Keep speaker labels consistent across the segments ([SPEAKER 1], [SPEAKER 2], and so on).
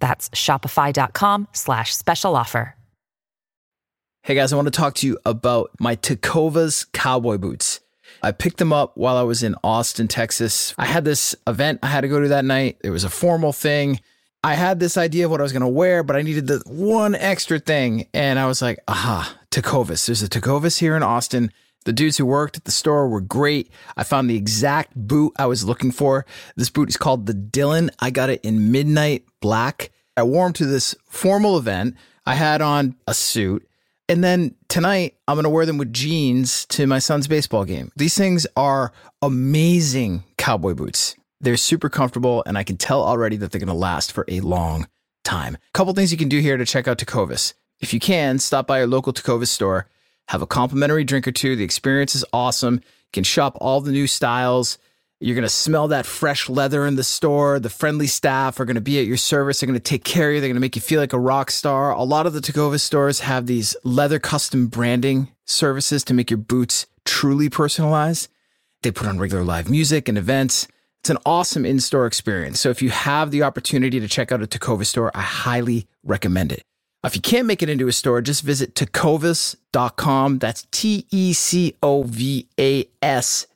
[SPEAKER 1] That's shopify.com slash special offer.
[SPEAKER 2] Hey guys, I want to talk to you about my Tecovas cowboy boots. I picked them up while I was in Austin, Texas. I had this event I had to go to that night. It was a formal thing. I had this idea of what I was going to wear, but I needed the one extra thing. And I was like, aha, Tecovas. There's a Tecovas here in Austin. The dudes who worked at the store were great. I found the exact boot I was looking for. This boot is called the Dylan. I got it in midnight black. I wore them to this formal event. I had on a suit. And then tonight, I'm going to wear them with jeans to my son's baseball game. These things are amazing cowboy boots. They're super comfortable, and I can tell already that they're going to last for a long time. A couple things you can do here to check out Tecovas. If you can, stop by your local Tecovas store, have a complimentary drink or two. The experience is awesome. You can shop all the new styles. You're going to smell that fresh leather in the store. The friendly staff are going to be at your service. They're going to take care of you. They're going to make you feel like a rock star. A lot of the Tecovas stores have these leather custom branding services to make your boots truly personalized. They put on regular live music and events. It's an awesome in store experience. So if you have the opportunity to check out a Tecovas store, I highly recommend it. If you can't make it into a store, just visit tecovas.com. That's T E C O V A S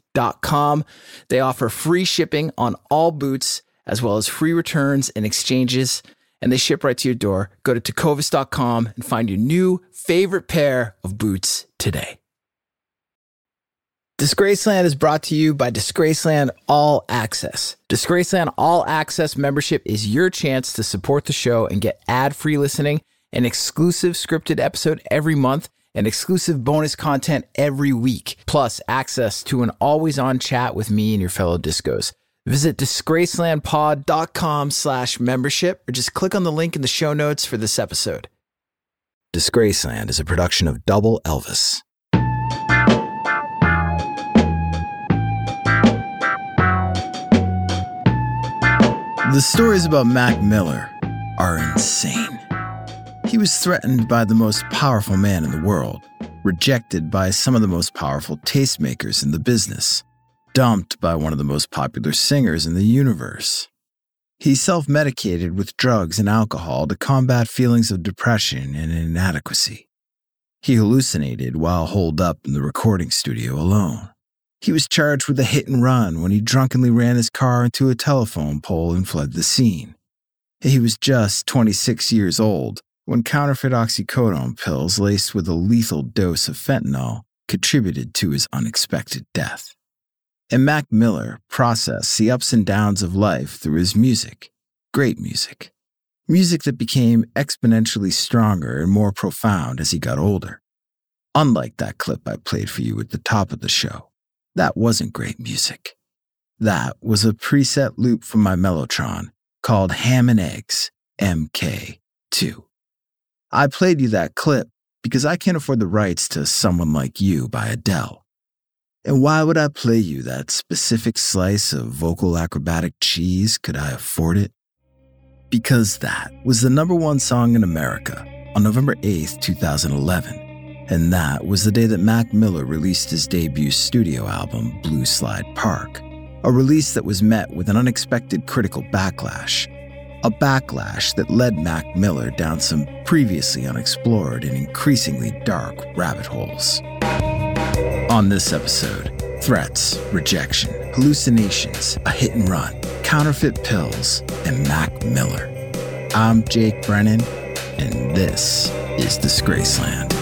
[SPEAKER 2] com. They offer free shipping on all boots, as well as free returns and exchanges, and they ship right to your door. Go to tecovas.com and find your new favorite pair of boots today. Disgraceland is brought to you by Disgraceland All Access. Disgraceland All Access membership is your chance to support the show and get ad free listening, an exclusive scripted episode every month and exclusive bonus content every week, plus access to an always on chat with me and your fellow discos. Visit disgracelandpod.com slash membership or just click on the link in the show notes for this episode. Disgraceland is a production of Double Elvis. The stories about Mac Miller are insane. He was threatened by the most powerful man in the world, rejected by some of the most powerful tastemakers in the business, dumped by one of the most popular singers in the universe. He self medicated with drugs and alcohol to combat feelings of depression and inadequacy. He hallucinated while holed up in the recording studio alone. He was charged with a hit and run when he drunkenly ran his car into a telephone pole and fled the scene. He was just 26 years old when counterfeit oxycodone pills laced with a lethal dose of fentanyl contributed to his unexpected death. And Mac Miller processed the ups and downs of life through his music, great music, music that became exponentially stronger and more profound as he got older. Unlike that clip I played for you at the top of the show, that wasn't great music. That was a preset loop from my Mellotron called Ham and Eggs MK2. I played you that clip because I can't afford the rights to Someone Like You by Adele. And why would I play you that specific slice of vocal acrobatic cheese could I afford it? Because that was the number one song in America on November 8th, 2011. And that was the day that Mac Miller released his debut studio album, Blue Slide Park, a release that was met with an unexpected critical backlash a backlash that led Mac Miller down some previously unexplored and increasingly dark rabbit holes. On this episode, threats, rejection, hallucinations, a hit and run, counterfeit pills, and Mac Miller. I'm Jake Brennan, and this is Disgraceland.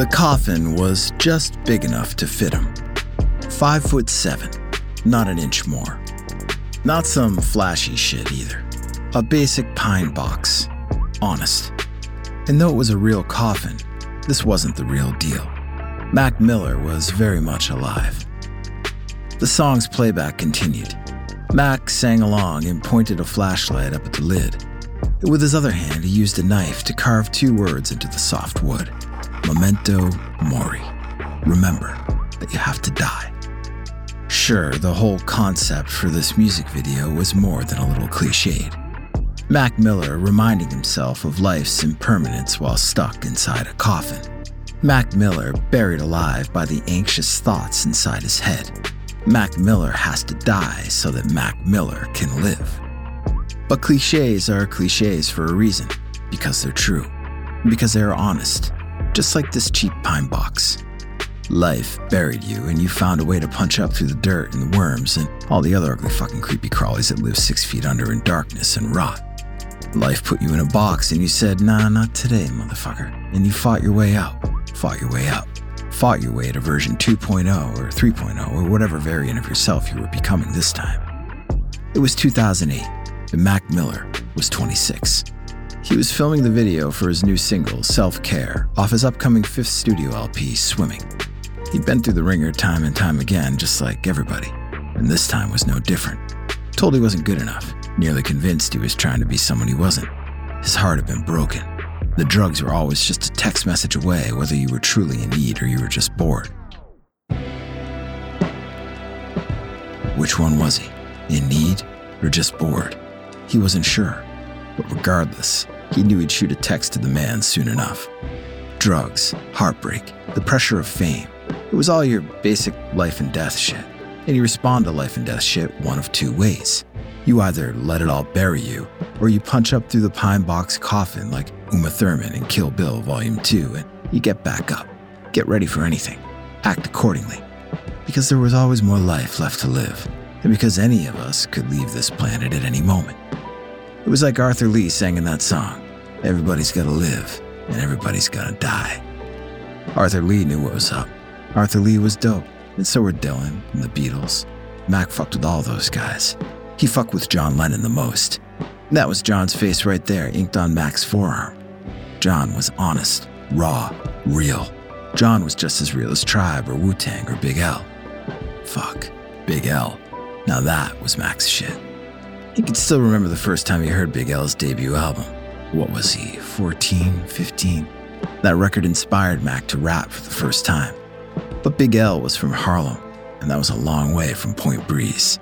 [SPEAKER 2] The coffin was just big enough to fit him. Five foot seven, not an inch more. Not some flashy shit either. A basic pine box. Honest. And though it was a real coffin, this wasn't the real deal. Mac Miller was very much alive. The song's playback continued. Mac sang along and pointed a flashlight up at the lid. With his other hand, he used a knife to carve two words into the soft wood Memento Mori. Remember that you have to die. Sure, the whole concept for this music video was more than a little cliched. Mac Miller reminding himself of life's impermanence while stuck inside a coffin. Mac Miller buried alive by the anxious thoughts inside his head. Mac Miller has to die so that Mac Miller can live. But cliches are cliches for a reason, because they're true, because they are honest, just like this cheap pine box. Life buried you, and you found a way to punch up through the dirt and the worms and all the other ugly fucking creepy crawlies that live six feet under in darkness and rot. Life put you in a box, and you said, Nah, not today, motherfucker. And you fought your way out, fought your way up, fought your way to version 2.0 or 3.0 or whatever variant of yourself you were becoming this time. It was 2008, and Mac Miller was 26. He was filming the video for his new single, Self Care, off his upcoming fifth studio LP, Swimming. He'd been through the ringer time and time again, just like everybody, and this time was no different. Told he wasn't good enough, nearly convinced he was trying to be someone he wasn't. His heart had been broken. The drugs were always just a text message away, whether you were truly in need or you were just bored. Which one was he? In need or just bored? He wasn't sure. But regardless, he knew he'd shoot a text to the man soon enough. Drugs, heartbreak, the pressure of fame, it was all your basic life and death shit. And you respond to life and death shit one of two ways. You either let it all bury you, or you punch up through the pine box coffin like Uma Thurman in Kill Bill Volume 2 and you get back up. Get ready for anything. Act accordingly. Because there was always more life left to live, and because any of us could leave this planet at any moment. It was like Arthur Lee sang in that song Everybody's gotta live, and everybody's gotta die. Arthur Lee knew what was up. Arthur Lee was dope, and so were Dylan and the Beatles. Mac fucked with all those guys. He fucked with John Lennon the most. That was John's face right there, inked on Mac's forearm. John was honest, raw, real. John was just as real as Tribe or Wu Tang or Big L. Fuck, Big L. Now that was Mac's shit. He could still remember the first time he heard Big L's debut album. What was he, 14, 15? That record inspired Mac to rap for the first time. But Big L was from Harlem, and that was a long way from Point Breeze.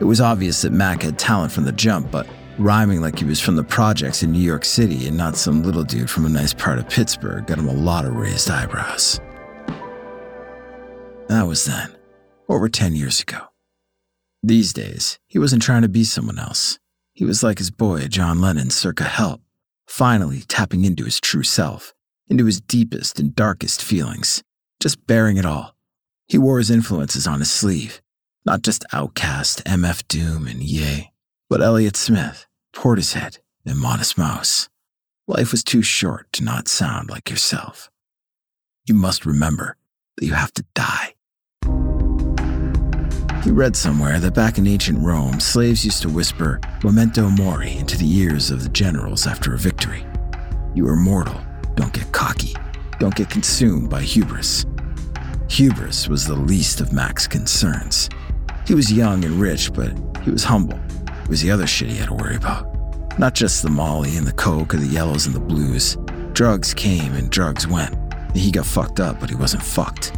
[SPEAKER 2] It was obvious that Mac had talent from the jump, but rhyming like he was from the projects in New York City and not some little dude from a nice part of Pittsburgh got him a lot of raised eyebrows. That was then, over 10 years ago. These days, he wasn't trying to be someone else. He was like his boy, John Lennon, circa Help, finally tapping into his true self, into his deepest and darkest feelings just bearing it all. He wore his influences on his sleeve, not just OutKast, MF Doom, and Ye, but Elliott Smith, Portishead, and Modest Mouse. Life was too short to not sound like yourself. You must remember that you have to die. He read somewhere that back in ancient Rome, slaves used to whisper memento mori into the ears of the generals after a victory. You are mortal, don't get cocky. Don't get consumed by hubris. Hubris was the least of Mac's concerns. He was young and rich, but he was humble. It was the other shit he had to worry about. Not just the molly and the coke or the yellows and the blues. Drugs came and drugs went. He got fucked up, but he wasn't fucked.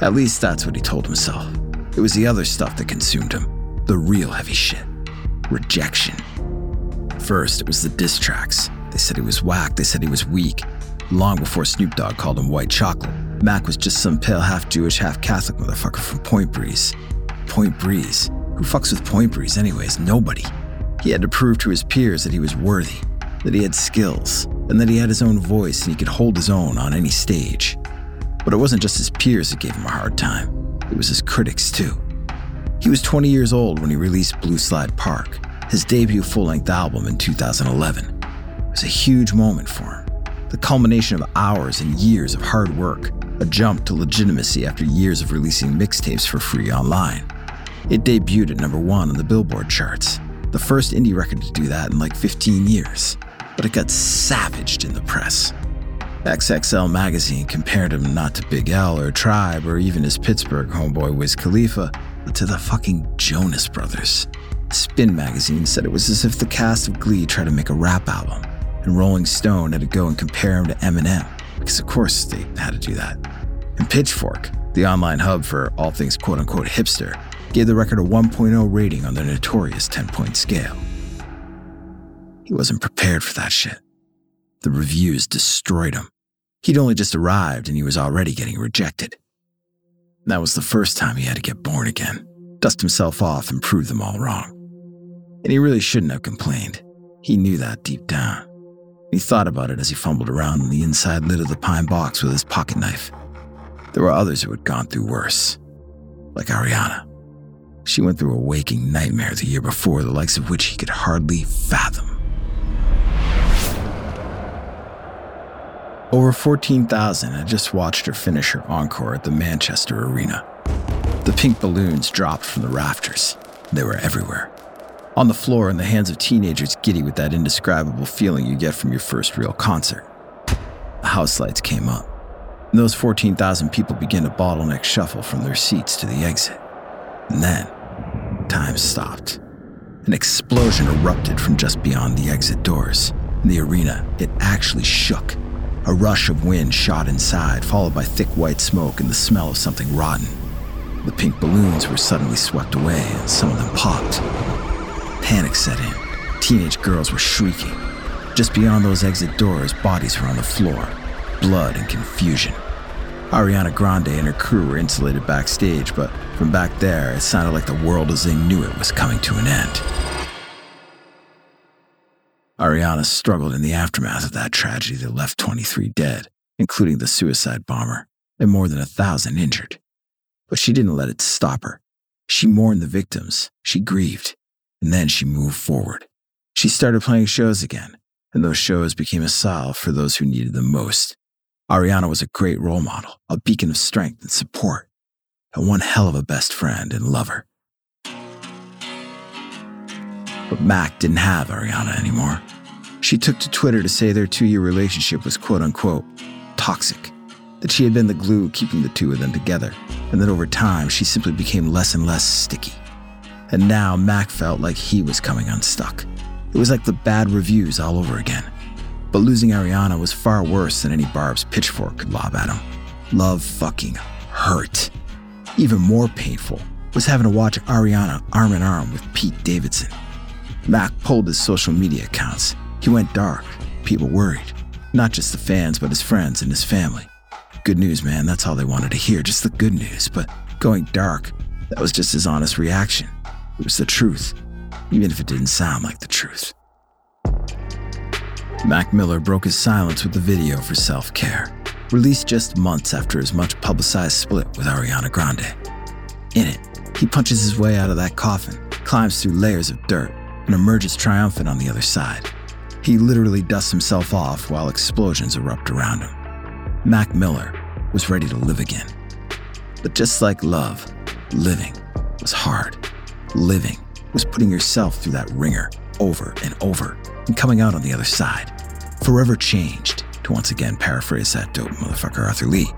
[SPEAKER 2] At least that's what he told himself. It was the other stuff that consumed him. The real heavy shit. Rejection. First, it was the diss tracks. They said he was whack, they said he was weak, long before Snoop Dogg called him white chocolate. Mac was just some pale half Jewish, half Catholic motherfucker from Point Breeze. Point Breeze? Who fucks with Point Breeze, anyways? Nobody. He had to prove to his peers that he was worthy, that he had skills, and that he had his own voice and he could hold his own on any stage. But it wasn't just his peers that gave him a hard time, it was his critics too. He was 20 years old when he released Blue Slide Park, his debut full length album in 2011. It was a huge moment for him the culmination of hours and years of hard work, a jump to legitimacy after years of releasing mixtapes for free online. It debuted at number one on the Billboard charts, the first indie record to do that in like 15 years, but it got savaged in the press. XXL magazine compared him not to Big L or Tribe or even his Pittsburgh homeboy Wiz Khalifa, but to the fucking Jonas Brothers. Spin magazine said it was as if the cast of Glee tried to make a rap album, and Rolling Stone had to go and compare him to Eminem, because of course they had to do that. And Pitchfork, the online hub for all things quote unquote hipster, gave the record a 1.0 rating on their notorious 10 point scale. He wasn't prepared for that shit. The reviews destroyed him. He'd only just arrived and he was already getting rejected. That was the first time he had to get born again, dust himself off, and prove them all wrong. And he really shouldn't have complained. He knew that deep down. He thought about it as he fumbled around in the inside lid of the pine box with his pocket knife. There were others who had gone through worse, like Ariana. She went through a waking nightmare the year before, the likes of which he could hardly fathom. Over 14,000 had just watched her finish her encore at the Manchester Arena. The pink balloons dropped from the rafters. They were everywhere. On the floor in the hands of teenagers giddy with that indescribable feeling you get from your first real concert. The house lights came up. And those 14,000 people began to bottleneck shuffle from their seats to the exit. And then, time stopped. An explosion erupted from just beyond the exit doors. In the arena, it actually shook a rush of wind shot inside, followed by thick white smoke and the smell of something rotten. The pink balloons were suddenly swept away, and some of them popped. Panic set in. Teenage girls were shrieking. Just beyond those exit doors, bodies were on the floor, blood and confusion. Ariana Grande and her crew were insulated backstage, but from back there, it sounded like the world as they knew it was coming to an end. Ariana struggled in the aftermath of that tragedy that left 23 dead, including the suicide bomber, and more than a thousand injured. But she didn't let it stop her. She mourned the victims, she grieved, and then she moved forward. She started playing shows again, and those shows became a salve for those who needed them most. Ariana was a great role model, a beacon of strength and support, and one hell of a best friend and lover. But Mac didn't have Ariana anymore. She took to Twitter to say their two year relationship was quote unquote toxic, that she had been the glue keeping the two of them together, and that over time she simply became less and less sticky. And now Mac felt like he was coming unstuck. It was like the bad reviews all over again. But losing Ariana was far worse than any Barb's pitchfork could lob at him. Love fucking hurt. Even more painful was having to watch Ariana arm in arm with Pete Davidson Mac pulled his social media accounts. He went dark. People worried. Not just the fans, but his friends and his family. Good news, man, that's all they wanted to hear, just the good news. But going dark, that was just his honest reaction. It was the truth, even if it didn't sound like the truth. Mac Miller broke his silence with the video for self care, released just months after his much publicized split with Ariana Grande. In it, he punches his way out of that coffin, climbs through layers of dirt, and emerges triumphant on the other side. He literally dusts himself off while explosions erupt around him. Mac Miller was ready to live again. But just like love, living was hard. Living was putting yourself through that ringer over and over and coming out on the other side. Forever changed, to once again paraphrase that dope motherfucker Arthur Lee.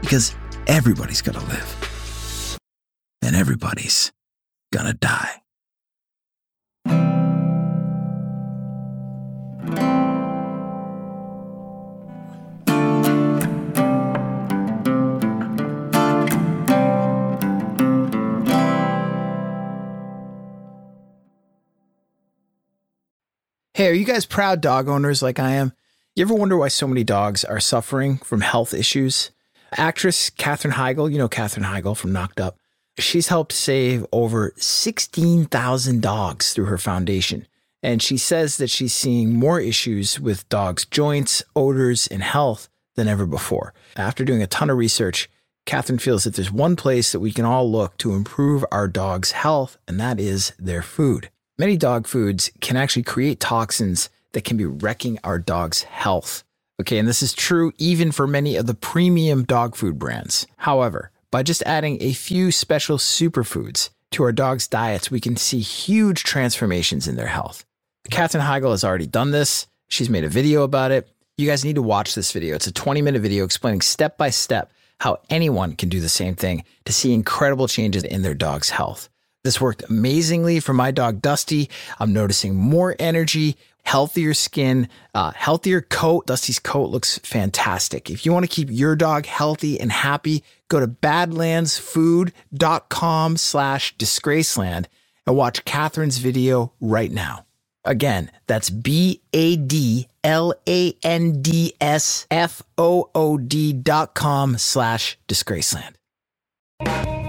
[SPEAKER 2] Because everybody's gotta live. And everybody's gonna die.
[SPEAKER 3] Hey, are you guys proud dog owners like I am? You ever wonder why so many dogs are suffering from health issues? Actress Katherine Heigl, you know Katherine Heigl from Knocked Up, she's helped save over 16,000 dogs through her foundation. And she says that she's seeing more issues with dogs' joints, odors, and health than ever before. After doing a ton of research, Katherine feels that there's one place that we can all look to improve our dog's health, and that is their food. Many dog foods can actually create toxins that can be wrecking our dog's health. Okay, and this is true even for many of the premium dog food brands. However, by just adding a few special superfoods to our dogs' diets, we can see huge transformations in their health. Katherine Heigl has already done this. She's made a video about it. You guys need to watch this video. It's a 20 minute video explaining step by step how anyone can do the same thing to see incredible changes in their dog's health. This worked amazingly for my dog Dusty. I'm noticing more energy, healthier skin, uh, healthier coat. Dusty's coat looks fantastic. If you want to keep your dog healthy and happy, go to badlandsfood.com slash disgraceland and watch Katherine's video right now. Again, that's B A D L A N D S F O O D dot com slash disgraceland.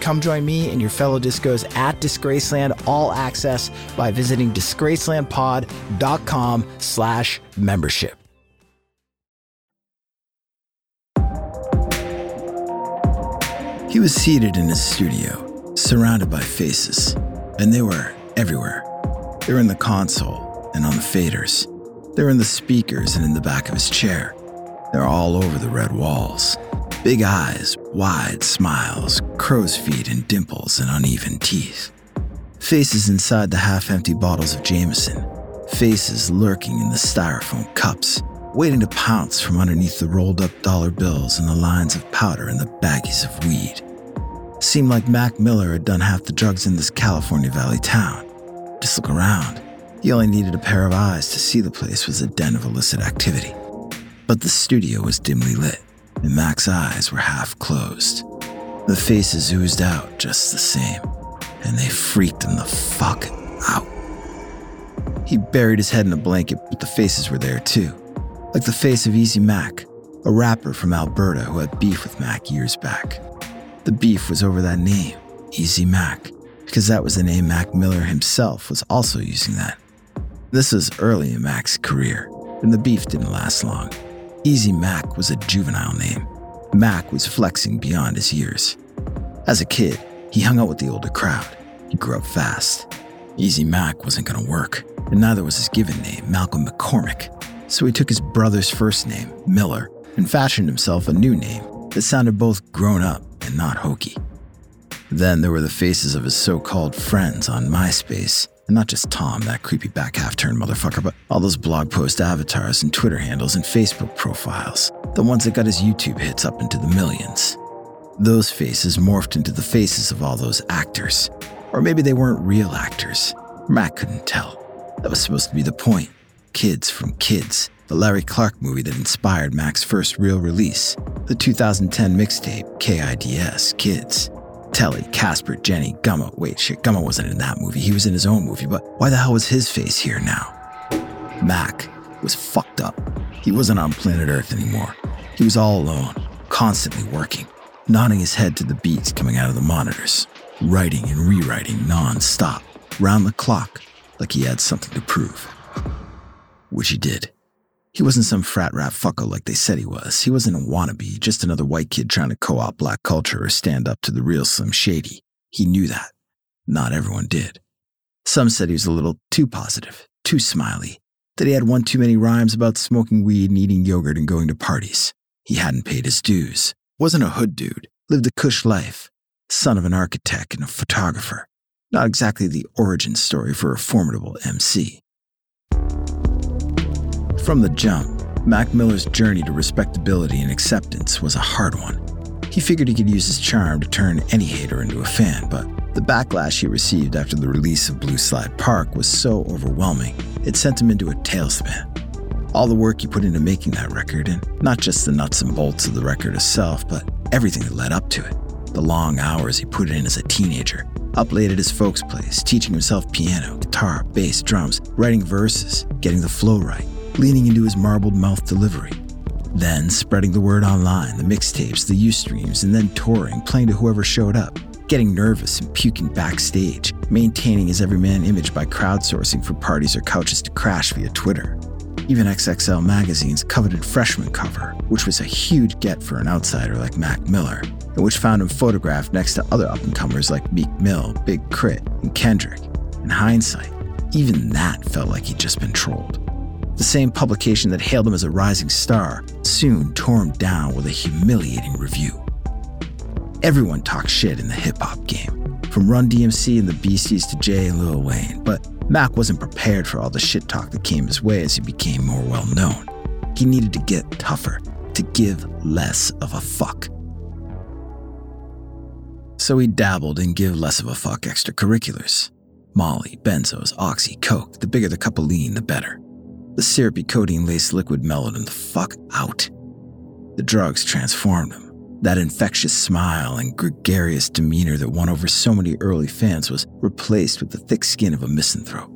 [SPEAKER 3] Come join me and your fellow discos at Disgraceland All Access by visiting disgracelandpod.com slash membership.
[SPEAKER 2] He was seated in his studio, surrounded by faces, and they were everywhere. They were in the console and on the faders. They were in the speakers and in the back of his chair. They were all over the red walls. Big eyes, wide smiles, crow's feet and dimples and uneven teeth. Faces inside the half empty bottles of Jameson. Faces lurking in the styrofoam cups, waiting to pounce from underneath the rolled up dollar bills and the lines of powder and the baggies of weed. Seemed like Mac Miller had done half the drugs in this California Valley town. Just look around. He only needed a pair of eyes to see the place was a den of illicit activity. But the studio was dimly lit and Mac's eyes were half closed. The faces oozed out just the same, and they freaked him the fuck out. He buried his head in a blanket, but the faces were there too. Like the face of Easy Mac, a rapper from Alberta who had beef with Mac years back. The beef was over that name, Easy Mac, because that was the name Mac Miller himself was also using that. This was early in Mac's career, and the beef didn't last long. Easy Mac was a juvenile name. Mac was flexing beyond his years. As a kid, he hung out with the older crowd. He grew up fast. Easy Mac wasn't going to work, and neither was his given name, Malcolm McCormick. So he took his brother's first name, Miller, and fashioned himself a new name that sounded both grown up and not hokey. Then there were the faces of his so called friends on MySpace and not just Tom, that creepy back half turned motherfucker, but all those blog post avatars and Twitter handles and Facebook profiles. The ones that got his YouTube hits up into the millions. Those faces morphed into the faces of all those actors. Or maybe they weren't real actors. Mac couldn't tell. That was supposed to be the point. Kids from Kids, the Larry Clark movie that inspired Mac's first real release, the 2010 mixtape KIDS Kids. Telly, Casper, Jenny, Gummo. Wait, shit, Gummo wasn't in that movie. He was in his own movie, but why the hell was his face here now? Mac was fucked up. He wasn't on planet Earth anymore. He was all alone, constantly working, nodding his head to the beats coming out of the monitors, writing and rewriting non-stop, round the clock, like he had something to prove. Which he did. He wasn't some frat rat fucker like they said he was. He wasn't a wannabe, just another white kid trying to co opt black culture or stand up to the real Slim Shady. He knew that. Not everyone did. Some said he was a little too positive, too smiley, that he had one too many rhymes about smoking weed and eating yogurt and going to parties. He hadn't paid his dues, wasn't a hood dude, lived a cush life, son of an architect and a photographer. Not exactly the origin story for a formidable MC. From the jump, Mac Miller's journey to respectability and acceptance was a hard one. He figured he could use his charm to turn any hater into a fan, but the backlash he received after the release of Blue Slide Park was so overwhelming, it sent him into a tailspin. All the work he put into making that record, and not just the nuts and bolts of the record itself, but everything that led up to it. The long hours he put in as a teenager, up late at his folks' place, teaching himself piano, guitar, bass, drums, writing verses, getting the flow right, leaning into his marbled mouth delivery. Then spreading the word online, the mixtapes, the Ustreams, and then touring, playing to whoever showed up, getting nervous and puking backstage, maintaining his everyman image by crowdsourcing for parties or couches to crash via Twitter. Even XXL Magazine's coveted freshman cover, which was a huge get for an outsider like Mac Miller, and which found him photographed next to other up and comers like Meek Mill, Big K.R.I.T., and Kendrick. In hindsight, even that felt like he'd just been trolled. The same publication that hailed him as a rising star soon tore him down with a humiliating review. Everyone talks shit in the hip hop game, from Run DMC and the Beasties to Jay and Lil Wayne, but Mac wasn't prepared for all the shit talk that came his way as he became more well known. He needed to get tougher, to give less of a fuck. So he dabbled in give less of a fuck extracurriculars. Molly, benzos, oxy, coke, the bigger the cup of lean, the better. The syrupy codeine laced liquid mellowed him the fuck out. The drugs transformed him. That infectious smile and gregarious demeanor that won over so many early fans was replaced with the thick skin of a misanthrope.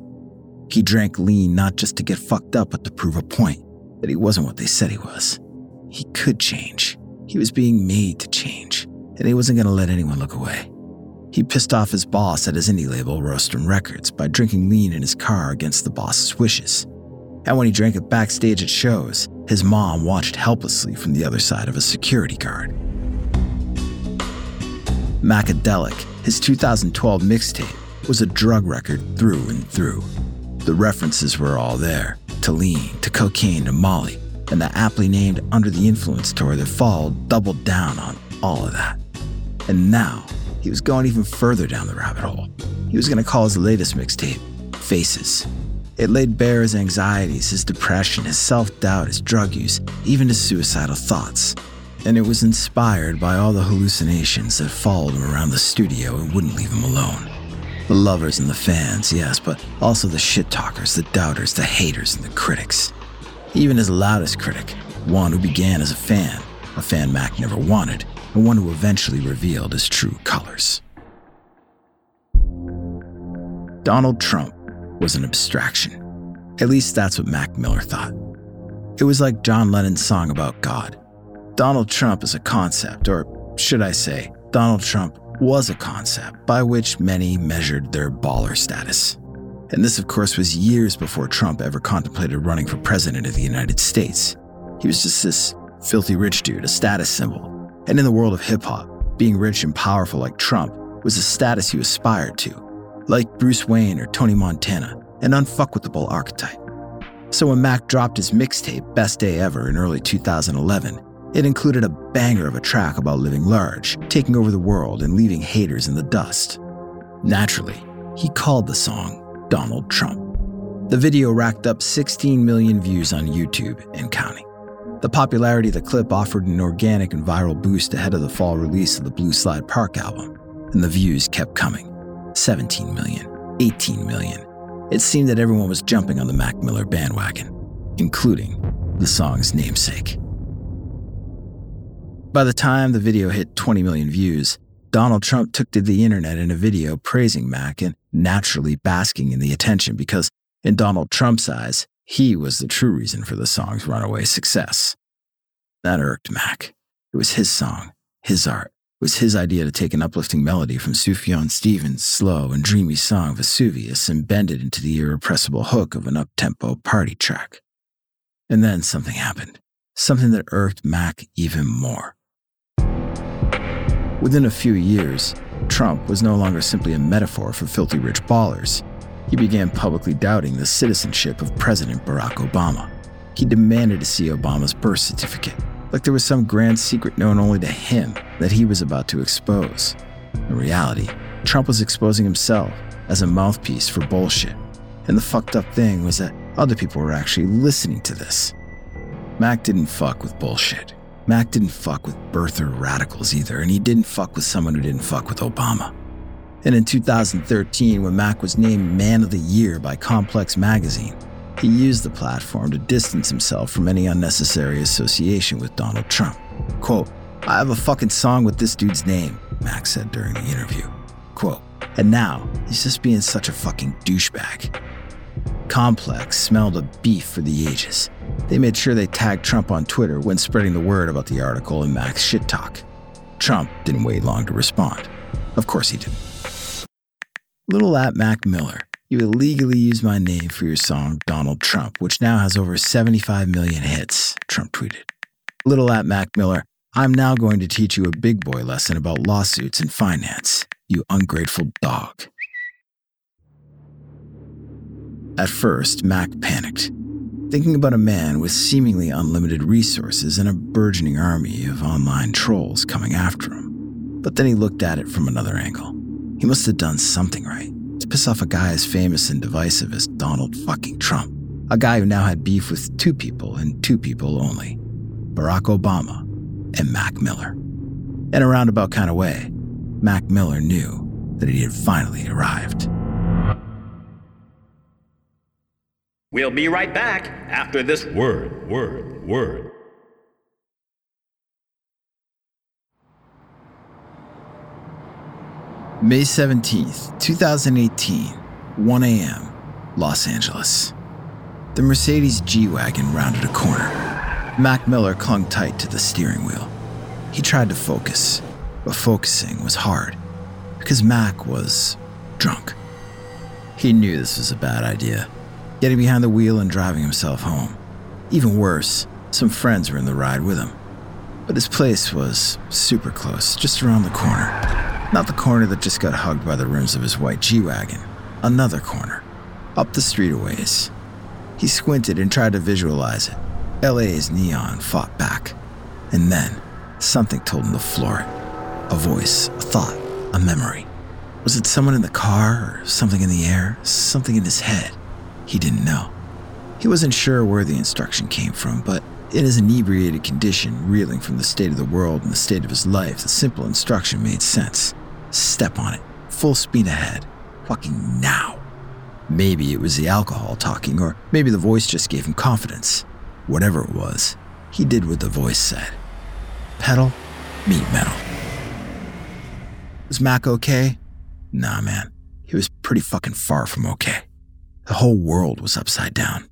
[SPEAKER 2] He drank lean not just to get fucked up, but to prove a point that he wasn't what they said he was. He could change. He was being made to change, and he wasn't going to let anyone look away. He pissed off his boss at his indie label, Rostrum Records, by drinking lean in his car against the boss's wishes. And when he drank it backstage at shows, his mom watched helplessly from the other side of a security guard. Macadelic, his 2012 mixtape, was a drug record through and through. The references were all there to lean, to cocaine, to Molly, and the aptly named Under the Influence tour that followed doubled down on all of that. And now, he was going even further down the rabbit hole. He was going to call his latest mixtape Faces. It laid bare his anxieties, his depression, his self doubt, his drug use, even his suicidal thoughts. And it was inspired by all the hallucinations that followed him around the studio and wouldn't leave him alone. The lovers and the fans, yes, but also the shit talkers, the doubters, the haters, and the critics. Even his loudest critic, one who began as a fan, a fan Mac never wanted, and one who eventually revealed his true colors. Donald Trump was an abstraction. At least that's what Mac Miller thought. It was like John Lennon's song about God. Donald Trump is a concept, or should I say, Donald Trump was a concept by which many measured their baller status. And this, of course, was years before Trump ever contemplated running for president of the United States. He was just this filthy rich dude, a status symbol. And in the world of hip hop, being rich and powerful like Trump was a status you aspired to, like Bruce Wayne or Tony Montana, an unfuckwithable archetype. So when Mac dropped his mixtape, Best Day Ever, in early 2011, it included a banger of a track about living large, taking over the world, and leaving haters in the dust. Naturally, he called the song Donald Trump. The video racked up 16 million views on YouTube and counting. The popularity of the clip offered an organic and viral boost ahead of the fall release of the Blue Slide Park album, and the views kept coming 17 million, 18 million. It seemed that everyone was jumping on the Mac Miller bandwagon, including the song's namesake. By the time the video hit 20 million views, Donald Trump took to the internet in a video praising Mac and naturally basking in the attention because, in Donald Trump's eyes, he was the true reason for the song's runaway success. That irked Mac. It was his song, his art. It was his idea to take an uplifting melody from Sufjan Stevens' slow and dreamy song Vesuvius and bend it into the irrepressible hook of an up-tempo party track. And then something happened, something that irked Mac even more. Within a few years, Trump was no longer simply a metaphor for filthy rich ballers. He began publicly doubting the citizenship of President Barack Obama. He demanded to see Obama's birth certificate, like there was some grand secret known only to him that he was about to expose. In reality, Trump was exposing himself as a mouthpiece for bullshit. And the fucked up thing was that other people were actually listening to this. Mac didn't fuck with bullshit. Mac didn't fuck with birther radicals either, and he didn't fuck with someone who didn't fuck with Obama. And in 2013, when Mac was named Man of the Year by Complex Magazine, he used the platform to distance himself from any unnecessary association with Donald Trump. Quote, I have a fucking song with this dude's name, Mac said during the interview. Quote, and now he's just being such a fucking douchebag. Complex smelled a beef for the ages. They made sure they tagged Trump on Twitter when spreading the word about the article in Mac's shit talk. Trump didn't wait long to respond. Of course he didn't. Little at Mac Miller, you illegally used my name for your song Donald Trump, which now has over 75 million hits, Trump tweeted. Little at Mac Miller, I'm now going to teach you a big boy lesson about lawsuits and finance, you ungrateful dog. At first, Mac panicked, thinking about a man with seemingly unlimited resources and a burgeoning army of online trolls coming after him. But then he looked at it from another angle. He must have done something right to piss off a guy as famous and divisive as Donald fucking Trump, a guy who now had beef with two people and two people only Barack Obama and Mac Miller. In a roundabout kind of way, Mac Miller knew that he had finally arrived.
[SPEAKER 4] We'll be right back after this word, word, word.
[SPEAKER 2] May 17th, 2018, 1 a.m., Los Angeles. The Mercedes G Wagon rounded a corner. Mac Miller clung tight to the steering wheel. He tried to focus, but focusing was hard because Mac was drunk. He knew this was a bad idea getting behind the wheel and driving himself home. Even worse, some friends were in the ride with him. But his place was super close, just around the corner. Not the corner that just got hugged by the rims of his white G Wagon, another corner, up the street a ways. He squinted and tried to visualize it. LA's neon fought back. And then, something told him to floor it. A voice, a thought, a memory. Was it someone in the car or something in the air? Something in his head? He didn't know. He wasn't sure where the instruction came from, but in his inebriated condition, reeling from the state of the world and the state of his life, the simple instruction made sense. Step on it, full speed ahead, fucking now. Maybe it was the alcohol talking, or maybe the voice just gave him confidence. Whatever it was, he did what the voice said. Pedal, meet metal. Was Mac okay? Nah, man. He was pretty fucking far from okay. The whole world was upside down.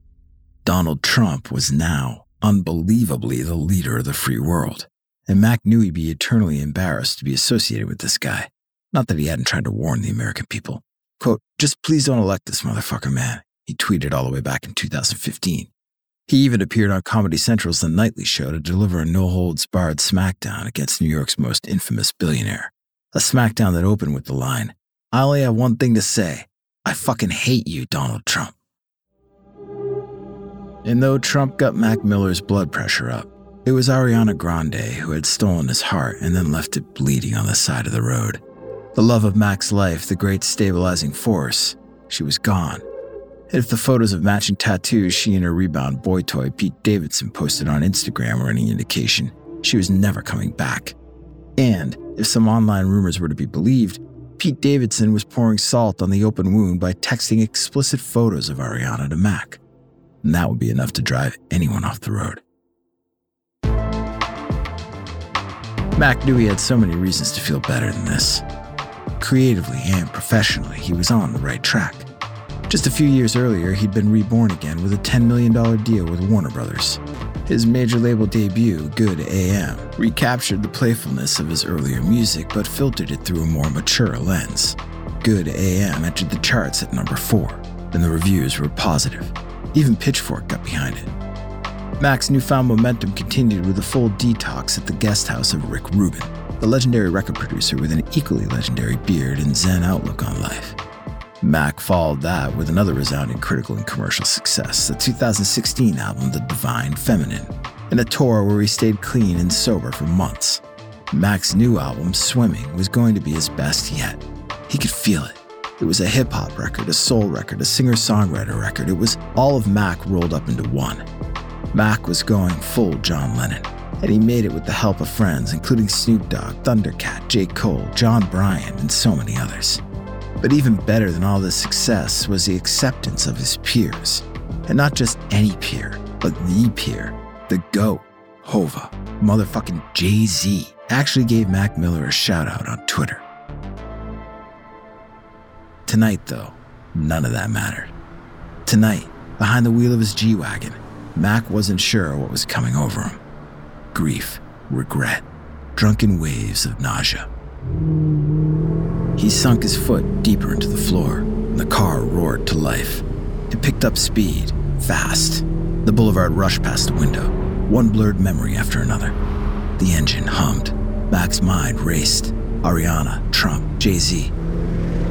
[SPEAKER 2] Donald Trump was now unbelievably the leader of the free world, and Mac knew he'd be eternally embarrassed to be associated with this guy. Not that he hadn't tried to warn the American people. Quote, just please don't elect this motherfucker, man, he tweeted all the way back in 2015. He even appeared on Comedy Central's The Nightly Show to deliver a no holds barred smackdown against New York's most infamous billionaire. A smackdown that opened with the line, I only have one thing to say I fucking hate you, Donald Trump. And though Trump got Mac Miller's blood pressure up, it was Ariana Grande who had stolen his heart and then left it bleeding on the side of the road. The love of Mac's life, the great stabilizing force, she was gone. And if the photos of matching tattoos she and her rebound boy toy Pete Davidson posted on Instagram were any indication, she was never coming back. And if some online rumors were to be believed, Pete Davidson was pouring salt on the open wound by texting explicit photos of Ariana to Mac. And that would be enough to drive anyone off the road. Mac knew he had so many reasons to feel better than this. Creatively and professionally, he was on the right track. Just a few years earlier, he'd been reborn again with a $10 million deal with Warner Brothers. His major label debut, Good AM, recaptured the playfulness of his earlier music but filtered it through a more mature lens. Good AM entered the charts at number 4, and the reviews were positive. Even Pitchfork got behind it. Mac's newfound momentum continued with a full detox at the guest house of Rick Rubin, the legendary record producer with an equally legendary beard and zen outlook on life. Mac followed that with another resounding critical and commercial success, the 2016 album The Divine Feminine, and a tour where he stayed clean and sober for months. Mac's new album, Swimming, was going to be his best yet. He could feel it. It was a hip hop record, a soul record, a singer songwriter record. It was all of Mac rolled up into one. Mac was going full John Lennon, and he made it with the help of friends, including Snoop Dogg, Thundercat, J. Cole, Jon Brion, and so many others. But even better than all this success was the acceptance of his peers. And not just any peer, but the peer, the GOAT, Hova, motherfucking Jay Z, actually gave Mac Miller a shout out on Twitter. Tonight, though, none of that mattered. Tonight, behind the wheel of his G Wagon, Mac wasn't sure what was coming over him grief, regret, drunken waves of nausea. He sunk his foot deeper into the floor, and the car roared to life. It picked up speed, fast. The boulevard rushed past the window, one blurred memory after another. The engine hummed. Mac's mind raced. Ariana, Trump, Jay Z.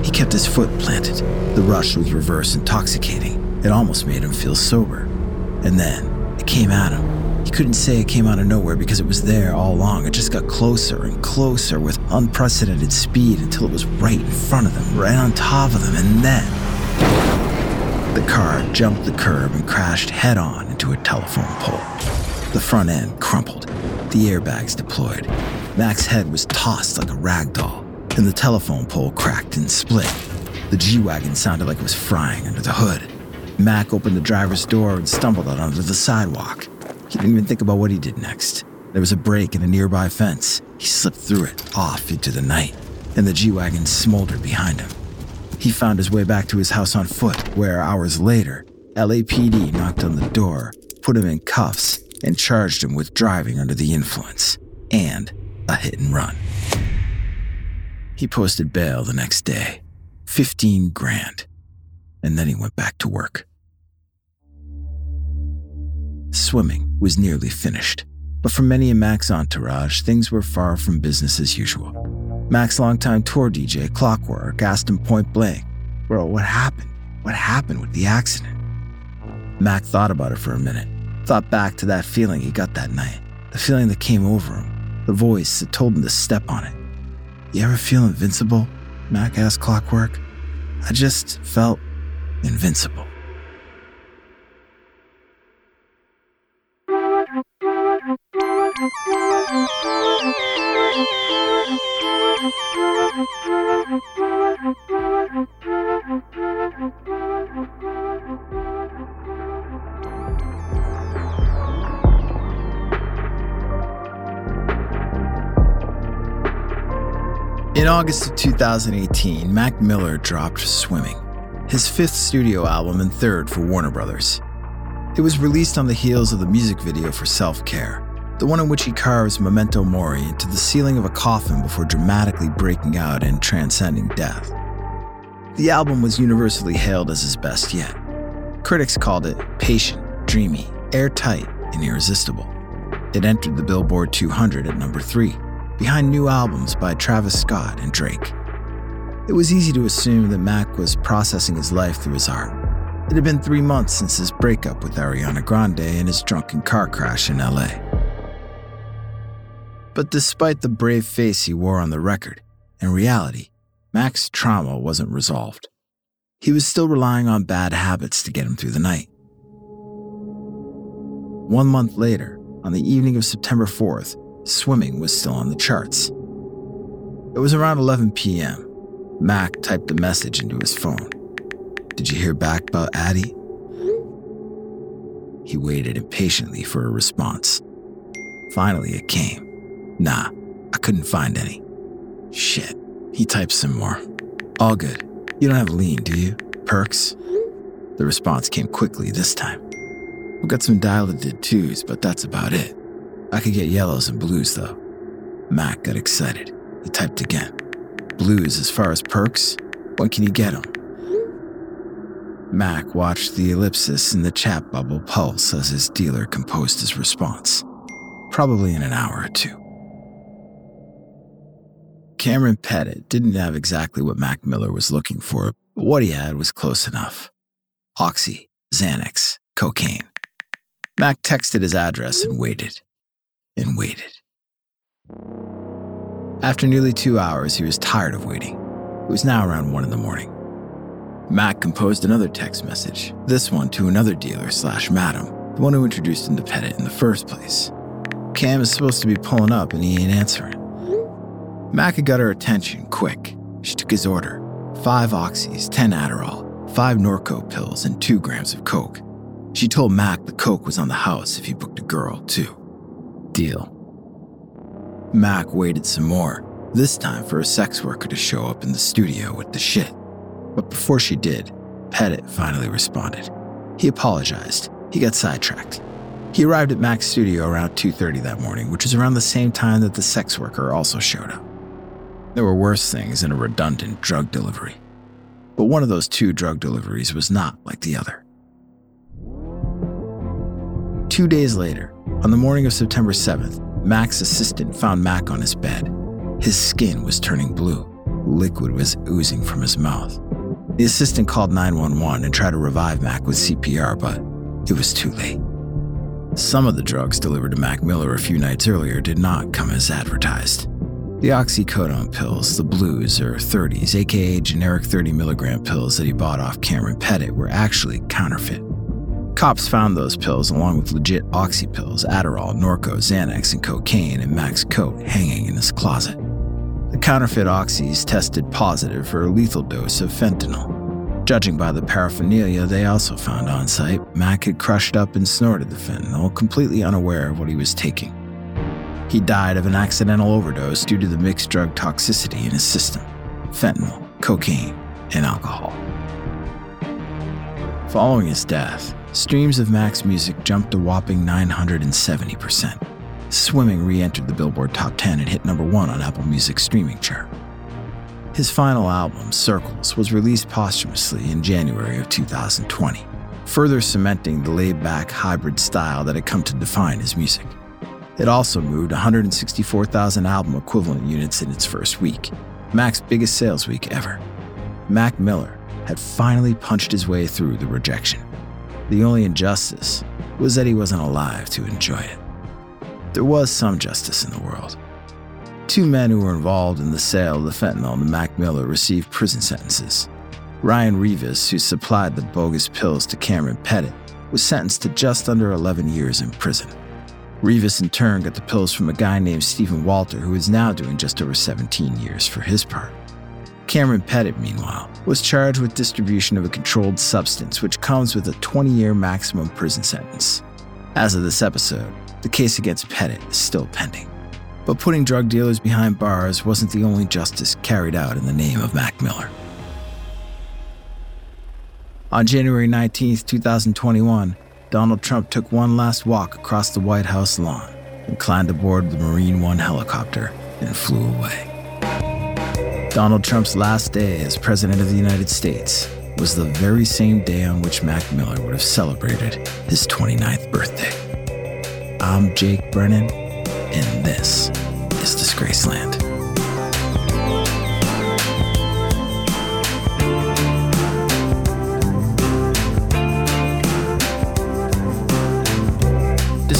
[SPEAKER 2] He kept his foot planted. The rush was reverse intoxicating. It almost made him feel sober. And then it came at him. He couldn't say it came out of nowhere because it was there all along. It just got closer and closer with unprecedented speed until it was right in front of them, right on top of them, and then the car jumped the curb and crashed head on into a telephone pole. The front end crumpled, the airbags deployed. Mac's head was tossed like a rag doll, and the telephone pole cracked and split. The G Wagon sounded like it was frying under the hood. Mac opened the driver's door and stumbled out onto the sidewalk. He didn't even think about what he did next. There was a break in a nearby fence. He slipped through it, off into the night, and the G Wagon smoldered behind him. He found his way back to his house on foot, where hours later, LAPD knocked on the door, put him in cuffs, and charged him with driving under the influence and a hit and run. He posted bail the next day 15 grand, and then he went back to work. Swimming was nearly finished, but for many in Mac's entourage, things were far from business as usual. Mac's longtime tour DJ, Clockwork, asked him point blank, Bro, what happened? What happened with the accident? Mac thought about it for a minute, thought back to that feeling he got that night, the feeling that came over him, the voice that told him to step on it. You ever feel invincible? Mac asked Clockwork. I just felt invincible. In August of 2018, Mac Miller dropped Swimming, his fifth studio album and third for Warner Brothers. It was released on the heels of the music video for Self Care, the one in which he carves Memento Mori into the ceiling of a coffin before dramatically breaking out and transcending death. The album was universally hailed as his best yet. Critics called it patient, dreamy, airtight, and irresistible. It entered the Billboard 200 at number 3, behind new albums by Travis Scott and Drake. It was easy to assume that Mac was processing his life through his art. It had been three months since his breakup with Ariana Grande and his drunken car crash in LA. But despite the brave face he wore on the record, in reality, Mac's trauma wasn't resolved. He was still relying on bad habits to get him through the night. One month later, on the evening of September 4th, swimming was still on the charts. It was around 11 p.m. Mac typed a message into his phone. Did you hear back about Addie? He waited impatiently for a response. Finally, it came. Nah, I couldn't find any. Shit. He types some more. All good. You don't have lean, do you? Perks? The response came quickly this time. We've got some dilated twos, but that's about it. I could get yellows and blues, though. Mac got excited. He typed again. Blues as far as perks? When can you get them? Mac watched the ellipsis in the chat bubble pulse as his dealer composed his response, probably in an hour or two. Cameron Pettit didn't have exactly what Mac Miller was looking for, but what he had was close enough Oxy, Xanax, cocaine. Mac texted his address and waited and waited. After nearly two hours, he was tired of waiting. It was now around one in the morning. Mac composed another text message, this one to another dealer slash madam, the one who introduced him to Pettit in the first place. Cam is supposed to be pulling up and he ain't answering. Mac had got her attention quick. She took his order five oxys, 10 Adderall, five Norco pills, and two grams of Coke. She told Mac the Coke was on the house if he booked a girl, too. Deal. Mac waited some more, this time for a sex worker to show up in the studio with the shit. But before she did, Pettit finally responded. He apologized. He got sidetracked. He arrived at Mac's studio around 2:30 that morning, which was around the same time that the sex worker also showed up. There were worse things than a redundant drug delivery. But one of those two drug deliveries was not like the other. Two days later, on the morning of September 7th, Mac's assistant found Mac on his bed. His skin was turning blue. Liquid was oozing from his mouth. The assistant called 911 and tried to revive Mac with CPR, but it was too late. Some of the drugs delivered to Mac Miller a few nights earlier did not come as advertised. The oxycodone pills, the blues or 30s, aka generic 30 milligram pills that he bought off Cameron Pettit, were actually counterfeit. Cops found those pills along with legit oxy pills, Adderall, Norco, Xanax, and cocaine in Mac's coat hanging in his closet. The counterfeit oxys tested positive for a lethal dose of fentanyl. Judging by the paraphernalia they also found on site, Mac had crushed up and snorted the fentanyl, completely unaware of what he was taking. He died of an accidental overdose due to the mixed drug toxicity in his system fentanyl, cocaine, and alcohol. Following his death, streams of Mac's music jumped a whopping 970%. Swimming re entered the Billboard Top 10 and hit number one on Apple Music's streaming chart. His final album, Circles, was released posthumously in January of 2020, further cementing the laid back hybrid style that had come to define his music. It also moved 164,000 album equivalent units in its first week, Mac's biggest sales week ever. Mac Miller had finally punched his way through the rejection. The only injustice was that he wasn't alive to enjoy it. There was some justice in the world. Two men who were involved in the sale of the fentanyl to Mac Miller received prison sentences. Ryan Rivas, who supplied the bogus pills to Cameron Pettit, was sentenced to just under 11 years in prison. Rivas, in turn, got the pills from a guy named Stephen Walter, who is now doing just over 17 years for his part. Cameron Pettit, meanwhile, was charged with distribution of a controlled substance, which comes with a 20 year maximum prison sentence. As of this episode, the case against Pettit is still pending. But putting drug dealers behind bars wasn't the only justice carried out in the name of Mac Miller. On January 19, 2021, Donald Trump took one last walk across the White House lawn and climbed aboard the Marine One helicopter and flew away. Donald Trump's last day as President of the United States was the very same day on which Mac Miller would have celebrated his 29th birthday. I'm Jake Brennan, and this is Disgraceland.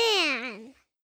[SPEAKER 3] Yeah.